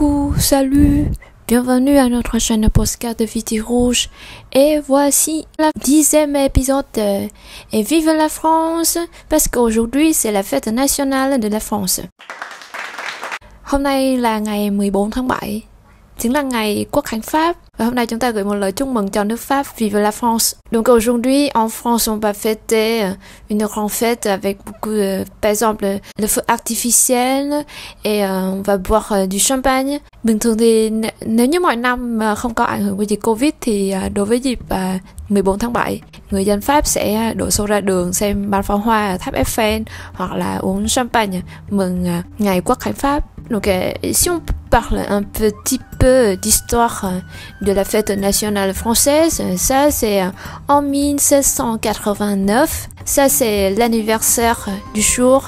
Coucou, salut, bienvenue à notre chaîne Postcard de Viti Rouge. Et voici le dixième épisode de Et vive la France, parce qu'aujourd'hui c'est la fête nationale de la France. Hôm nay là ngày 14 tháng 7, chính là ngày Quốc khánh Pháp. Và hôm nay chúng ta gửi một lời chúc mừng cho nước Pháp Vive la France. Donc aujourd'hui, en France, on va fêter euh, une grande fête avec beaucoup de, par exemple, le feu artificiel et euh, on va boire euh, du champagne. Bình thường thì nếu như mọi năm mà không có ảnh hưởng của dịch Covid thì à, đối với dịp à, 14 tháng 7, người dân Pháp sẽ à, đổ xô ra đường xem bắn pháo hoa ở tháp Eiffel hoặc là uống champagne mừng ngày Quốc khánh Pháp. Donc euh, si on parle un petit peu d'histoire de la fête nationale française. Ça, c'est en 1789. Ça, c'est l'anniversaire du jour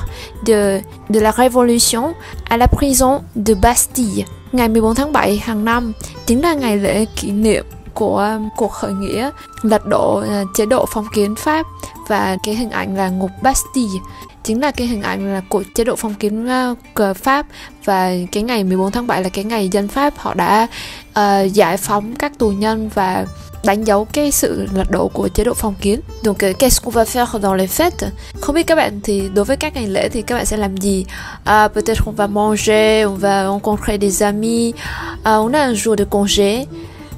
de, de la Révolution à la prison de Bastille. Ngày 14 tháng 7 hàng năm chính là ngày lễ kỷ niệm của cuộc khởi nghĩa lật đổ chế độ phong kiến Pháp và cái hình ảnh là ngục Bastille chính là cái hình ảnh là của chế độ phong kiến à, của Pháp và cái ngày 14 tháng 7 là cái ngày dân Pháp họ đã uh, giải phóng các tù nhân và đánh dấu cái sự lật đổ của chế độ phong kiến. Donc euh, qu'est-ce qu'on va faire dans les fêtes? Không biết các bạn thì đối với các ngày lễ thì các bạn sẽ làm gì? Uh, peut-être on va manger, on va rencontrer des amis, uh, on a un jour de congé.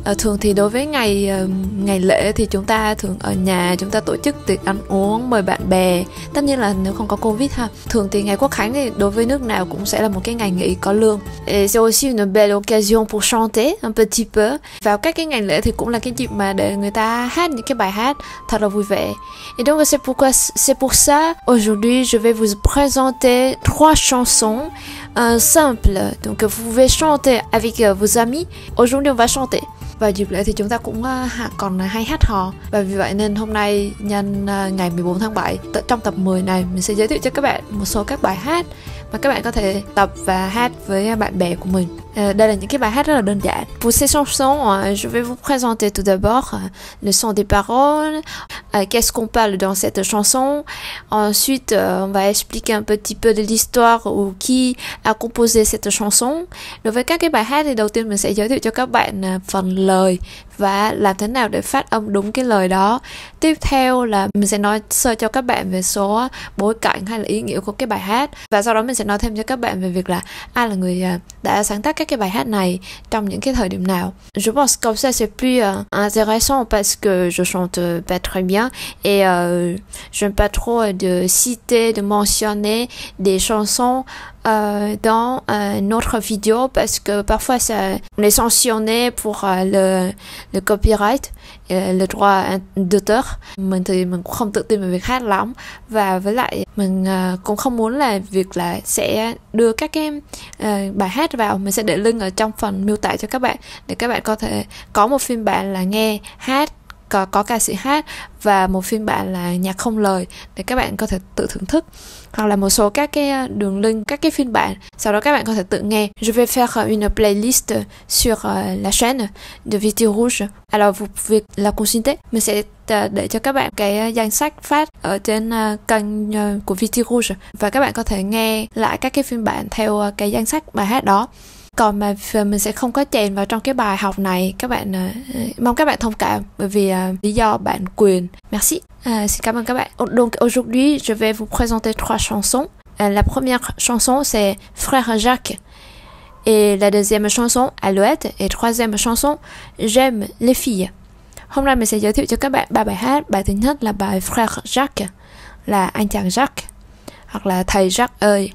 À, thường thì đối với ngày ờ, ngày lễ thì chúng ta thường ở nhà chúng ta tổ chức tiệc ăn uống mời bạn bè. Tất nhiên là nếu không có covid ha thường thì ngày quốc khánh thì đối với nước nào cũng sẽ là một cái ngày nghỉ có lương. Et c'est aussi une belle occasion pour chanter un petit peu. Vào các cái ngày lễ thì cũng là cái dịp mà để người ta hát những cái bài hát thật là vui vẻ. Et donc c'est pourquoi c'est pour ça aujourd'hui je vais vous présenter trois chansons euh, simples. Donc vous pouvez chanter avec euh, vos amis. Aujourd'hui on va chanter và dịp lễ thì chúng ta cũng à, còn hay hát hò. Và vì vậy nên hôm nay nhân à, ngày 14 tháng 7 trong tập 10 này mình sẽ giới thiệu cho các bạn một số các bài hát mà các bạn có thể tập và hát với bạn bè của mình. Uh, đây là những cái bài hát rất là đơn giản. Pour ces chansons, euh, je vais vous présenter tout d'abord euh, le son des paroles, euh, qu'est-ce qu'on parle dans cette chanson. Ensuite, on va expliquer un petit peu de l'histoire ou qui a composé cette chanson. Đối với các cái bài hát thì đầu tiên mình sẽ giới thiệu cho các bạn à, phần lời và làm thế nào để phát âm đúng cái lời đó tiếp theo là mình sẽ nói sơ cho các bạn về số bối cảnh hay là ý nghĩa của cái bài hát và sau đó mình sẽ nói thêm cho các bạn về việc là ai là người đã sáng tác các cái bài hát này trong những cái thời điểm nào. Je pense comme ça c'est plus uh, intéressant parce que je chante pas très bien et uh, je n'aime pas trop de citer de mentionner des chansons euh, dans euh, notre vidéo parce que parfois ça, on est sanctionné pour euh, le, le copyright Ờ, le droit à d'auteur. Mình thì mình cũng không tự tin về việc hát lắm. Và với lại mình ờ, cũng không muốn là việc là sẽ đưa các cái ờ, bài hát vào. Mình sẽ để link ở trong phần miêu tả cho các bạn, để các bạn có thể có một phiên bản là nghe, hát có, có ca sĩ hát và một phiên bản là nhạc không lời để các bạn có thể tự thưởng thức. Hoặc là một số các cái ờ, đường link các cái phiên bản. Sau đó các bạn có thể tự nghe. Je vais faire une playlist sur ờ, la chaîne de Viti Rouge. Alors vous pouvez la consulter. Mình sẽ ờ, để cho các bạn cái danh sách phát ở trên kênh của Viti Rouge. Và các bạn có thể nghe lại các cái phiên bản theo cái danh sách bài hát đó còn mà mình sẽ không có chèn vào trong cái bài học này. Các bạn uh, mong các bạn thông cảm bởi vì uh, lý do bản quyền. Merci. Uh, xin cảm ơn các bạn. Donc aujourd'hui je vais vous présenter trois chansons. Uh, la première chanson c'est frère Jacques. Et la deuxième chanson Alouette. Et troisième chanson j'aime les filles. Hôm nay mình sẽ giới thiệu cho các bạn ba bài hát. Bài thứ nhất là bài frère Jacques là anh chàng Jacques hoặc là thầy Jacques ơi.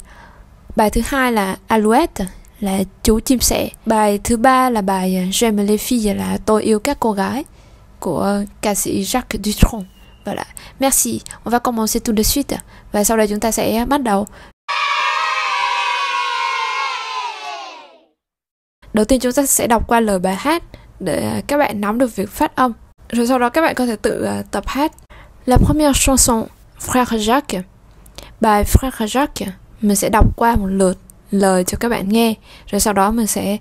Bài thứ hai là Alouette là chú chim sẻ. Bài thứ ba là bài à, J'aime les filles là tôi yêu các cô gái của ca sĩ Jacques Dutronc. Voilà. Merci. On va commencer tout de suite. Và sau đây chúng ta sẽ bắt đầu. Đầu tiên chúng ta sẽ đọc qua lời bài hát để à, các bạn nắm được việc phát âm. Rồi sau đó các bạn có thể tự à, tập hát. La première chanson, Frère Jacques. Bài Frère Jacques, mình sẽ đọc qua một lượt lời cho các bạn nghe. Rồi sau đó mình sẽ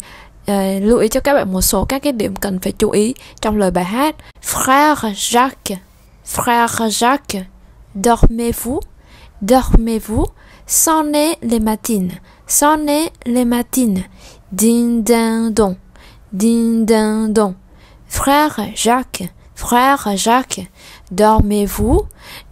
uh, lưu ý cho các bạn một số các cái điểm cần phải chú ý trong lời bài hát. Frère Jacques frère Jacques dormez-vous? Dormez-vous? Sonnez les matines. Sonnez les matines. Ding ding dong, ding ding dong. Frère Jacques, frère Jacques, dormez-vous,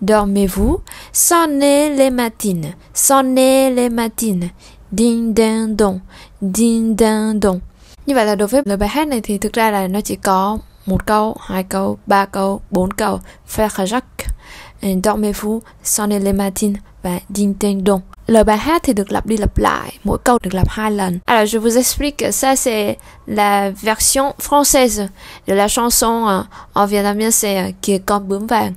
dormez-vous, sonnez les matines, sonnez les matines, ding ding dong, ding ding dong. Như vậy là đối với lời bài hát này thì thực ra là nó chỉ có một câu, hai câu, ba câu, bốn câu. Frère Jacques, dormez-vous, sonnez les matines và ding ding dong. Lời bài hát thì được lặp đi lặp lại, mỗi câu được lặp hai lần. Alors je vous explique que ça c'est la version française de la chanson euh, en vietnamien c'est euh, Kìa con bướm vàng.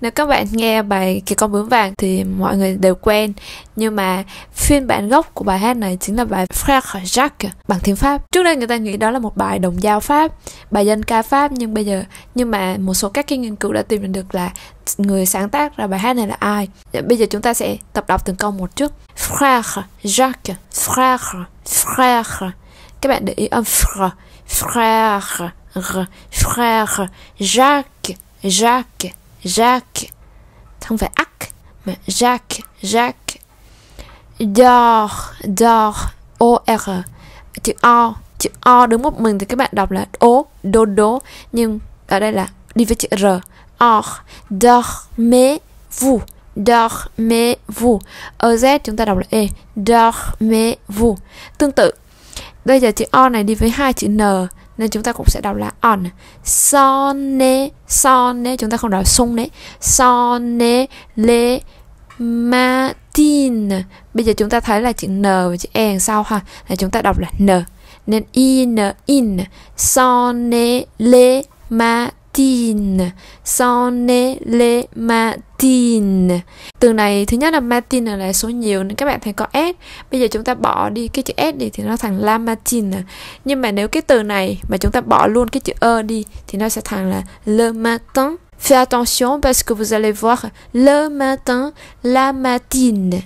Nếu các bạn nghe bài kỳ con bướm vàng thì mọi người đều quen, nhưng mà phiên bản gốc của bài hát này chính là bài Frère Jacques bằng tiếng Pháp. Trước đây người ta nghĩ đó là một bài đồng dao Pháp, bài dân ca Pháp nhưng bây giờ nhưng mà một số các cái nghiên cứu đã tìm được là người sáng tác ra bài hát này là ai. Bây giờ chúng ta sẽ tập đọc từng câu một trước Frère Jacques, frère, frère. Các bạn để ý âm frère, frère, frère, Jacques, Jacques, Jacques. Không phải ắc mà Jacques, Jacques. Dor, dor, O-R. Chữ O, chữ O đứng một mình thì các bạn đọc là O, đô đố. Nhưng ở đây là đi với chữ R. Or, dormez-vous, dormez-vous. Ở Z chúng ta đọc là E, dormez-vous. Tương tự, bây giờ chữ O này đi với hai chữ N nên chúng ta cũng sẽ đọc là on. son ne chúng ta không đọc sung ne son ne le matin. Bây giờ chúng ta thấy là chữ N và chữ E đằng sau ha, là chúng ta đọc là N. Nên in, in, sonne le matin matin sonne le matin từ này thứ nhất là matin là số nhiều nên các bạn thấy có s. Bây giờ chúng ta bỏ đi cái chữ s đi thì nó thành la matin à. nhưng mà nếu cái từ này mà chúng ta bỏ luôn cái chữ ơ đi thì nó sẽ thành là le matin. Faites attention parce que vous allez voir le matin, la matine.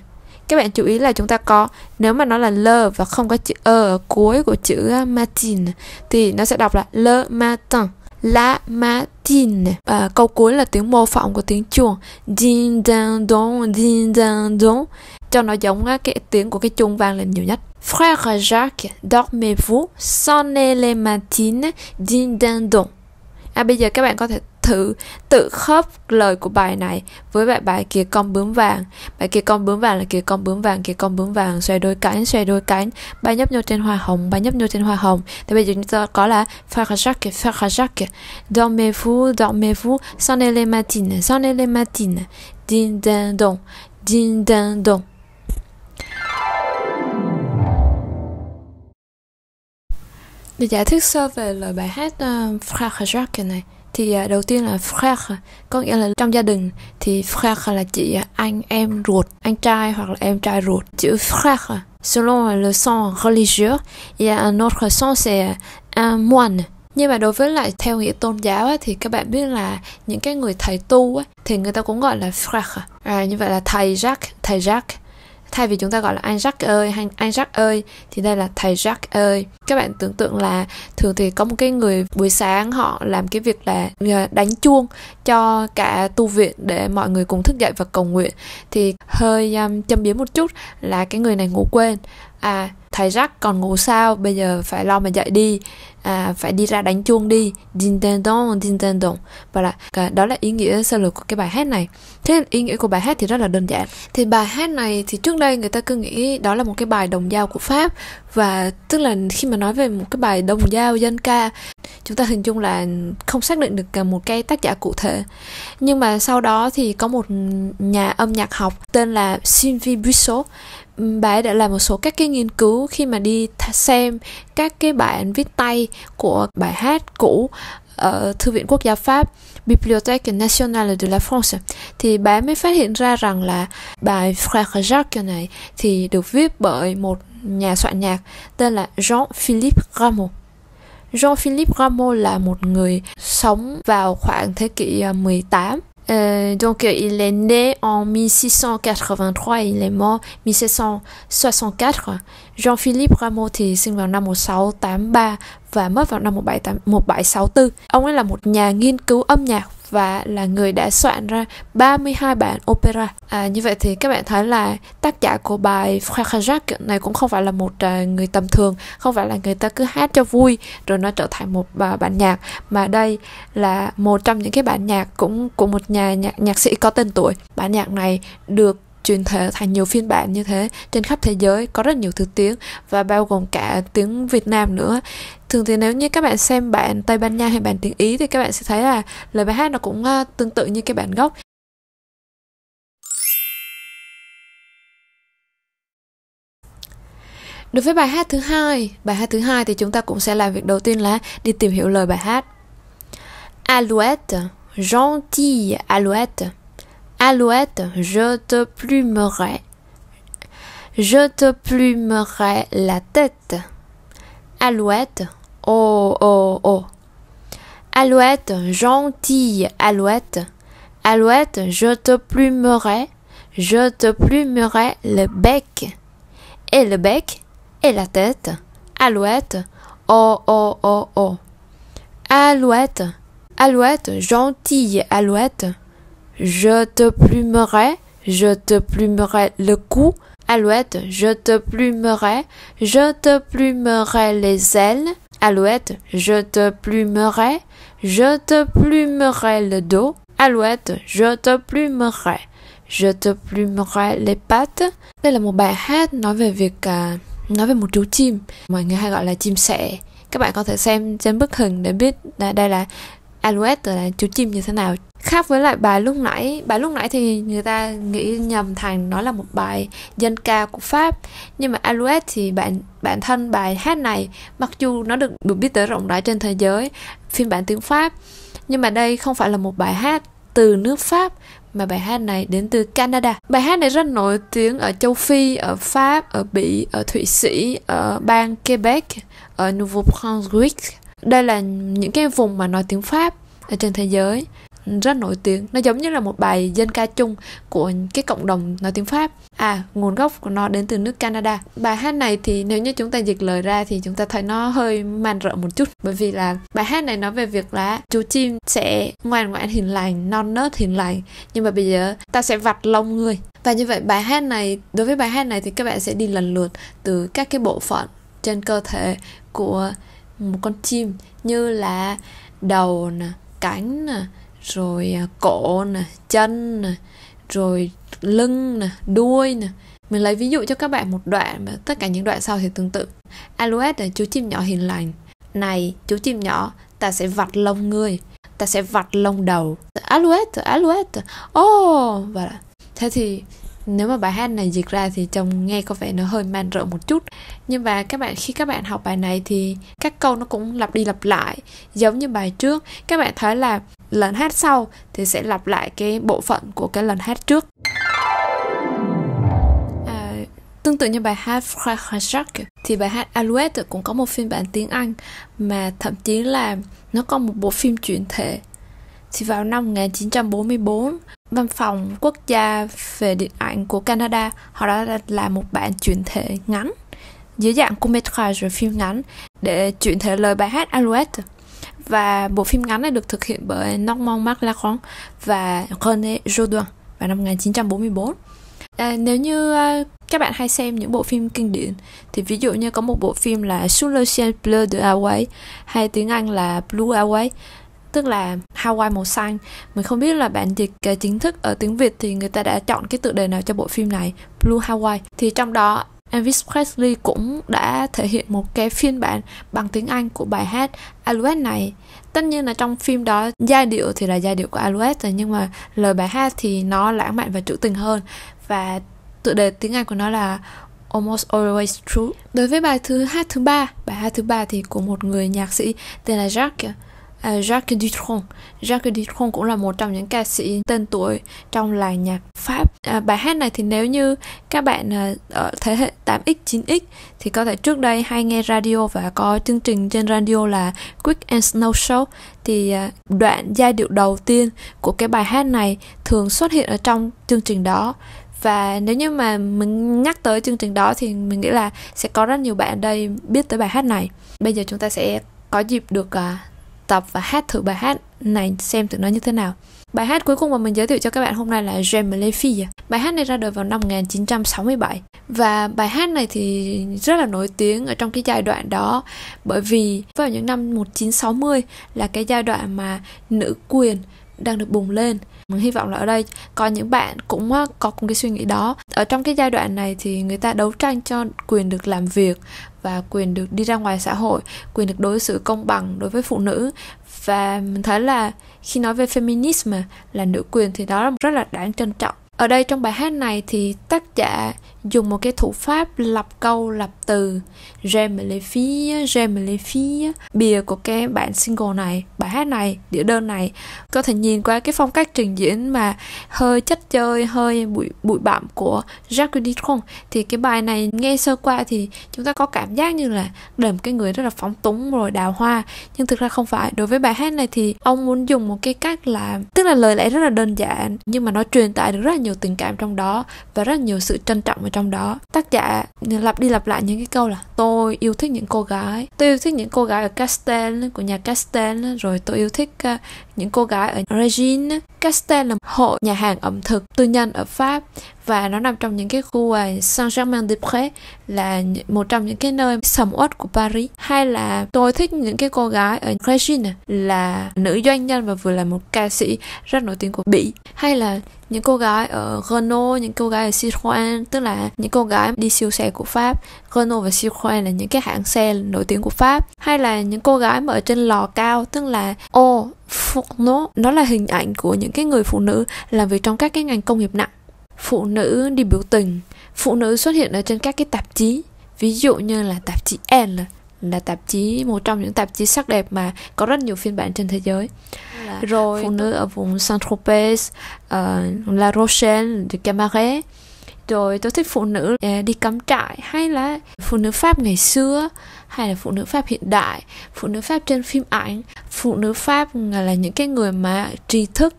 Các bạn chú ý là chúng ta có nếu mà nó là le và không có chữ ơ ở cuối của chữ à, matin thì nó sẽ đọc là le matin la matine. À, câu cuối là tiếng mô phỏng của tiếng chuông. Ding dang dong ding dang dong cho nó giống cái tiếng của cái chuông vang lên nhiều nhất. Frère Jacques, dormez-vous, sonnez les matines, ding dang dong. À bây giờ các bạn có thể thử tự khớp lời của bài này với bài bài kia con bướm vàng. Bài kia con bướm vàng là kia con bướm vàng kia con bướm vàng xoay đôi cánh xoay đôi cánh. Bay nhấp nhô trên hoa hồng bay nhấp nhô trên hoa hồng. Thì bây giờ chúng ta có là frère Jacques frère Jacques dormez-vous dormez-vous sonnez les matines sonnez les matines. Ding ding dong ding ding dong Để giải thích sơ về lời bài hát uh, Frère Jacques này thì à, đầu tiên là frère có nghĩa là trong gia đình thì frère là chị anh em ruột anh trai hoặc là em trai ruột. Chữ frère selon le sens religieux il y a un autre sens c'est un moine. Nhưng mà đối với lại theo nghĩa tôn giáo á, thì các bạn biết là những cái người thầy tu á, thì người ta cũng gọi là frère à, như vậy là thầy Jacques thầy Jacques thay vì chúng ta gọi là anh Jack ơi hay anh Jack ơi thì đây là thầy Jack ơi. Các bạn tưởng tượng là thường thì có một cái người buổi sáng họ làm cái việc là ờ, đánh chuông cho cả tu viện để mọi người cùng thức dậy và cầu nguyện. Thì hơi um, châm biếm một chút là cái người này ngủ quên. À thầy Jack còn ngủ sao? Bây giờ phải lo mà dậy đi à, phải đi ra đánh chuông đi. Nintendo don và là đó là ý nghĩa sơ lược của cái bài hát này. Thế ý nghĩa của bài hát thì rất là đơn giản. Thì bài hát này thì trước đây người ta cứ nghĩ đó là một cái bài đồng dao của pháp. Và tức là khi mà nói về một cái bài đồng dao dân ca chúng ta hình dung là không xác định được một cái tác giả cụ thể. Nhưng mà sau đó thì có một nhà âm nhạc học tên là Sylvie Buissot bà ấy đã làm một số các cái nghiên cứu khi mà đi xem các cái bản viết tay của bài hát cũ ở Thư viện Quốc gia Pháp, Bibliothèque Nationale de la France thì bà mới phát hiện ra rằng là bài Frère Jacques này thì được viết bởi một nhà soạn nhạc tên là Jean-Philippe Rameau. Jean-Philippe Rameau là một người sống vào khoảng thế kỷ à, 18 Euh, donc, il est né en 1683 et il est mort 1764. Jean-Philippe Rameau thì sinh vào năm 1683 và mất vào năm 1764. Ông ấy là một nhà nghiên cứu âm nhạc và là người đã soạn ra 32 bản opera. À, như vậy thì các bạn thấy là tác giả của bài Frère Jacques này cũng không phải là một à, người tầm thường, không phải là người ta cứ hát cho vui rồi nó trở thành một à, bản nhạc mà đây là một trong những cái bản nhạc cũng của một nhà nhạc nhạc sĩ có tên tuổi. Bản nhạc này được truyền thể thành nhiều phiên bản như thế trên khắp thế giới có rất nhiều thứ tiếng và bao gồm cả tiếng Việt Nam nữa thường thì nếu như các bạn xem bản Tây Ban Nha hay bản tiếng Ý thì các bạn sẽ thấy là lời bài hát nó cũng ờ, tương tự như cái bản gốc Đối với bài hát thứ hai, bài hát thứ hai thì chúng ta cũng sẽ làm việc đầu tiên là đi tìm hiểu lời bài hát. Alouette, gentille alouette. Alouette, je te plumerai. Je te plumerai la tête. Alouette, oh oh oh. Alouette, gentille alouette. Alouette, je te plumerai. Je te plumerai le bec. Et le bec et la tête. Alouette, oh oh oh oh. Alouette, alouette, gentille alouette. Je te plumerai, je te plumerai le cou. Alouette, je te plumerai, je te plumerai les ailes. Alouette, je te plumerai, je te plumerai le dos. Alouette, je te plumerai, je te plumerai les pattes. Đây là một bài hát nói về việc nói về một chú chim, mọi người hay gọi là chim sẻ. Các bạn có thể xem trên bức hình để biết đây là Alouette là chú chim như thế nào khác với lại bài lúc nãy bài lúc nãy thì người ta nghĩ nhầm thành nó là một bài dân ca của pháp nhưng mà alouette thì bản bản thân bài hát này mặc dù nó được được biết tới rộng rãi trên thế giới phiên bản tiếng pháp nhưng mà đây không phải là một bài hát từ nước pháp mà bài hát này đến từ Canada. Bài hát này rất nổi tiếng ở châu Phi, ở Pháp, ở Bỉ, ở Thụy Sĩ, ở bang Quebec, ở Nouveau-Brunswick. Đây là những cái vùng mà nói tiếng Pháp ở trên thế giới rất nổi tiếng. Nó giống như là một bài dân ca chung của cái cộng đồng nói tiếng pháp. À nguồn gốc của nó đến từ nước canada. Bài hát này thì nếu như chúng ta dịch lời ra thì chúng ta thấy nó hơi man rợ một chút. Bởi vì là bài hát này nói về việc là chú chim sẽ ngoan ngoãn hiền lành, non nớt hiền lành. Nhưng mà bây giờ ta sẽ vặt lông người. Và như vậy bài hát này, đối với bài hát này thì các bạn sẽ đi lần lượt từ các cái bộ phận trên cơ thể của một con chim. Như là đầu nè, cánh nè rồi à, cổ nè, chân nè, rồi lưng nè, đuôi nè. Mình lấy ví dụ cho các bạn một đoạn và tất cả những đoạn sau thì tương tự. Alouette là chú chim nhỏ hiền lành. Này, chú chim nhỏ, ta sẽ vặt lông ngươi, ta sẽ vặt lông đầu. Alouette alouette. Oh và thế thì nếu mà bài hát này dịch ra thì chồng nghe có vẻ nó hơi man rợ một chút. Nhưng mà các bạn khi các bạn học bài này thì các câu nó cũng lặp đi lặp lại. Giống như bài trước các bạn thấy là lần hát sau thì sẽ lặp lại cái bộ phận của cái lần hát trước. À, tương tự như bài hát Frère thì bài hát Alouette cũng có một phiên bản tiếng Anh mà thậm chí là nó có một bộ phim chuyển thể. Thì vào năm 1944 văn phòng quốc gia về điện ảnh của Canada. Họ đã làm một bản chuyển thể ngắn dưới dạng court phim ngắn để chuyển thể lời bài hát Alouette. Và bộ phim ngắn này được thực hiện bởi Normand Marc Lacron và René Jodoin vào năm 1944 à, nếu như uh, các bạn hay xem những bộ phim kinh điển thì ví dụ như có một bộ phim là Sous le ciel bleu de Hawaii hay tiếng Anh là Blue Hawaii tức là Hawaii màu xanh mình không biết là bản dịch à, chính thức ở tiếng Việt thì người ta đã chọn cái tựa đề nào cho bộ phim này Blue Hawaii thì trong đó Elvis Presley cũng đã thể hiện một cái phiên bản bằng tiếng Anh của bài hát Alouette này. Tất nhiên là trong phim đó giai điệu thì là giai điệu của Alouette nhưng mà lời bài hát thì nó lãng mạn và trữ tình hơn và tựa đề tiếng Anh của nó là Almost Always True. Đối với bài thứ hát thứ ba, bài hát thứ ba thì của một người nhạc sĩ tên là Jack À, Jacques Dutronc. Jacques Dutronc cũng là một trong những ca sĩ tên tuổi trong làng nhạc Pháp. À, bài hát này thì nếu như các bạn à, ở thế hệ 8X, 9X thì có thể trước đây hay nghe radio và có chương trình trên radio là Quick and Snow Show thì à, đoạn giai điệu đầu tiên của cái bài hát này thường xuất hiện ở trong chương trình đó và nếu như mà mình nhắc tới chương trình đó thì mình nghĩ là sẽ có rất nhiều bạn ở đây biết tới bài hát này bây giờ chúng ta sẽ có dịp được uh, tập và hát thử bài hát này xem thử nó như thế nào. Bài hát cuối cùng mà mình giới thiệu cho các bạn hôm nay là J'aime les filles. Bài hát này ra đời vào năm 1967 và bài hát này thì rất là nổi tiếng ở trong cái giai đoạn đó, bởi vì vào những năm 1960 là cái giai đoạn mà nữ quyền đang được bùng lên mình hy vọng là ở đây có những bạn cũng có cùng cái suy nghĩ đó. Ở trong cái giai đoạn này thì người ta đấu tranh cho quyền được làm việc và quyền được đi ra ngoài xã hội, quyền được đối xử công bằng đối với phụ nữ. Và mình thấy là khi nói về feminism là nữ quyền thì đó là rất là đáng trân trọng. Ở đây trong bài hát này thì tác giả dùng một cái thủ pháp lập câu, lập từ. J'aime les filles, j'aime les filles. Bìa của cái bản single này, bài hát này, đĩa đơn này, có thể nhìn qua cái phong cách trình diễn mà hơi chất chơi, hơi bụi bụi bặm của Jacques Dutronc. Thì cái bài này nghe sơ qua thì chúng ta có cảm giác như là đầm cái người rất là phóng túng rồi đào hoa. Nhưng thực ra không phải. Đối với bài hát này thì ông muốn dùng một cái cách là, tức là lời lẽ rất là đơn giản, nhưng mà nó truyền tải được rất là nhiều tình cảm trong đó và rất nhiều sự trân trọng trong đó. Tác giả lặp đi lặp lại những cái câu là, tôi yêu thích những cô gái. Tôi yêu thích những cô gái ở Castel, của nhà Castel, rồi tôi yêu thích những cô gái ở Regine Castel là hội nhà hàng ẩm thực tư nhân ở Pháp và nó nằm trong những cái khu à, Saint-Germain-des-Prés là một trong những cái nơi sầm uất của Paris. Hay là tôi thích những cái cô gái ở Regine là nữ doanh nhân và vừa là một ca sĩ rất nổi tiếng của Bỉ. Hay là những cô gái ở Renault, những cô gái ở Citroën tức là những cô gái đi siêu xe của Pháp. Renault và Citroën là những cái hãng xe nổi tiếng của Pháp. Hay là những cô gái mà ở trên lò cao tức là ô Fourneau nó là hình ảnh của những cái người phụ nữ làm việc trong các cái ngành công nghiệp nặng. Phụ nữ đi biểu tình phụ nữ xuất hiện ở trên các cái tạp chí. Ví dụ như là tạp chí Elle là tạp chí một trong những tạp chí sắc đẹp mà có rất nhiều phiên bản trên thế giới. Là rồi phụ nữ ở vùng Saint-Tropez, uh, La Rochelle, de Camaret rồi tôi thích phụ nữ uh, đi cắm trại hay là phụ nữ Pháp ngày xưa hay là phụ nữ Pháp hiện đại, phụ nữ Pháp trên phim ảnh, phụ nữ Pháp là những cái người mà tri thức,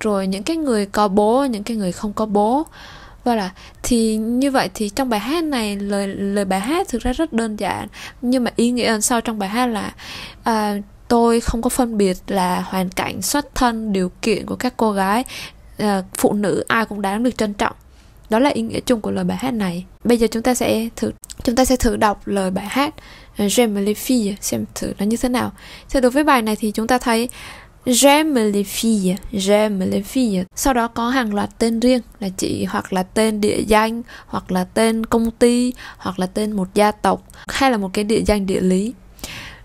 rồi những cái người có bố, những cái người không có bố. Và là thì như vậy thì trong bài hát này lời lời bài hát thực ra rất đơn giản nhưng mà ý nghĩa đằng sau trong bài hát là à, tôi không có phân biệt là hoàn cảnh xuất thân điều kiện của các cô gái à, phụ nữ ai cũng đáng được trân trọng đó là ý nghĩa chung của lời bài hát này bây giờ chúng ta sẽ thử chúng ta sẽ thử đọc lời bài hát à, J'aime les filles xem thử nó như thế nào thì đối với bài này thì chúng ta thấy J'aime les filles, j'aime les filles. Sau đó có hàng loạt tên riêng là chị hoặc là tên địa danh, hoặc là tên công ty, hoặc là tên một gia tộc, hay là một cái địa danh địa lý.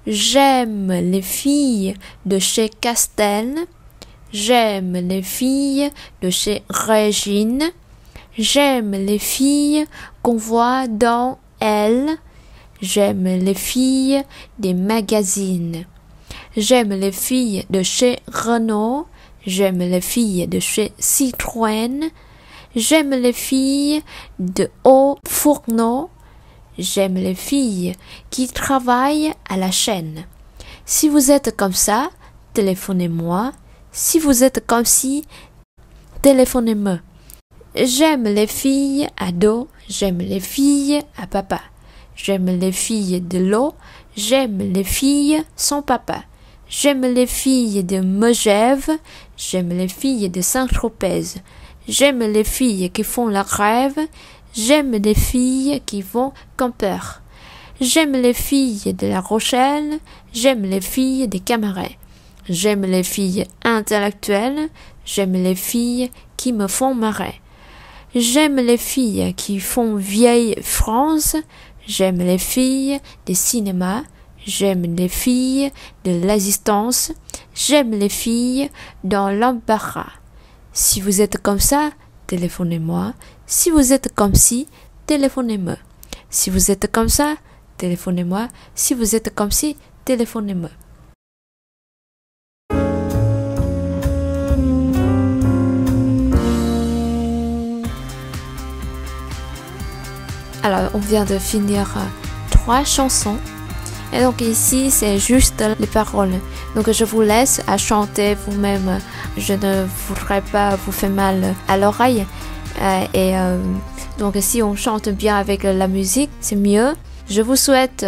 J'aime les filles de chez Castel. J'aime les filles de chez Régine. J'aime les filles qu'on voit dans Elle. J'aime les filles des magazines. J'aime les filles de chez Renault. J'aime les filles de chez Citroën. J'aime les filles de Haut Fourneau. J'aime les filles qui travaillent à la chaîne. Si vous êtes comme ça, téléphonez-moi. Si vous êtes comme si, téléphonez-moi. J'aime les filles à dos, j'aime les filles à papa. J'aime les filles de l'eau, j'aime les filles sans papa. J'aime les filles de Megève, j'aime les filles de Saint-Tropez. J'aime les filles qui font la grève, j'aime les filles qui vont camper. J'aime les filles de La Rochelle, j'aime les filles des Camarets. J'aime les filles intellectuelles, j'aime les filles qui me font marrer. J'aime les filles qui font vieille France, j'aime les filles des cinémas, J'aime les filles de l'assistance. J'aime les filles dans l'embarras. Si vous êtes comme ça, téléphonez-moi. Si vous êtes comme ci, téléphonez-moi. Si vous êtes comme ça, téléphonez-moi. Si vous êtes comme ci, téléphonez-moi. Alors, on vient de finir euh, trois chansons et donc ici, c'est juste les paroles. Donc je vous laisse à chanter vous-même. Je ne voudrais pas vous faire mal à l'oreille. Euh, et euh, donc si on chante bien avec la musique, c'est mieux. Je vous souhaite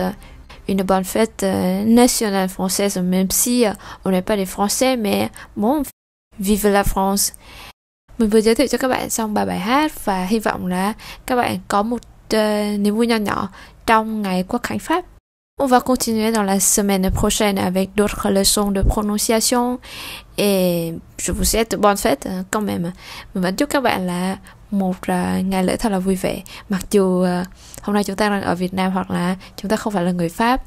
une bonne fête nationale française, même si on n'est pas des Français, mais bon, vive la France. Mình vừa giới thiệu cho các bạn xong ba bài hát và hy vọng là các bạn có một uh, niềm vui nhỏ nhỏ trong ngày quốc khánh Pháp. On va continuer dans la semaine prochaine avec d'autres leçons de prononciation et je vous souhaite bonne fête quand même. Mình vẫn chúc các bạn là một à, ngày lễ thật là vui vẻ. Mặc dù à, hôm nay chúng ta đang ở Việt Nam hoặc là chúng ta không phải là người Pháp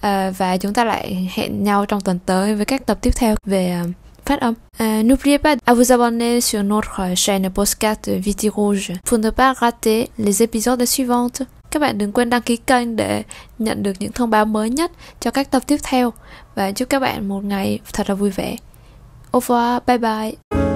à, và chúng ta lại hẹn nhau trong tuần tới với các tập tiếp theo về uh, phát âm. Uh, N'oubliez pas à vous abonner sur notre chaîne podcast Viti Rouge pour ne pas rater les épisodes suivants. Các bạn đừng quên đăng ký kênh để nhận được những thông báo mới nhất cho các tập tiếp theo và chúc các bạn một ngày thật là vui vẻ. Au revoir, bye bye.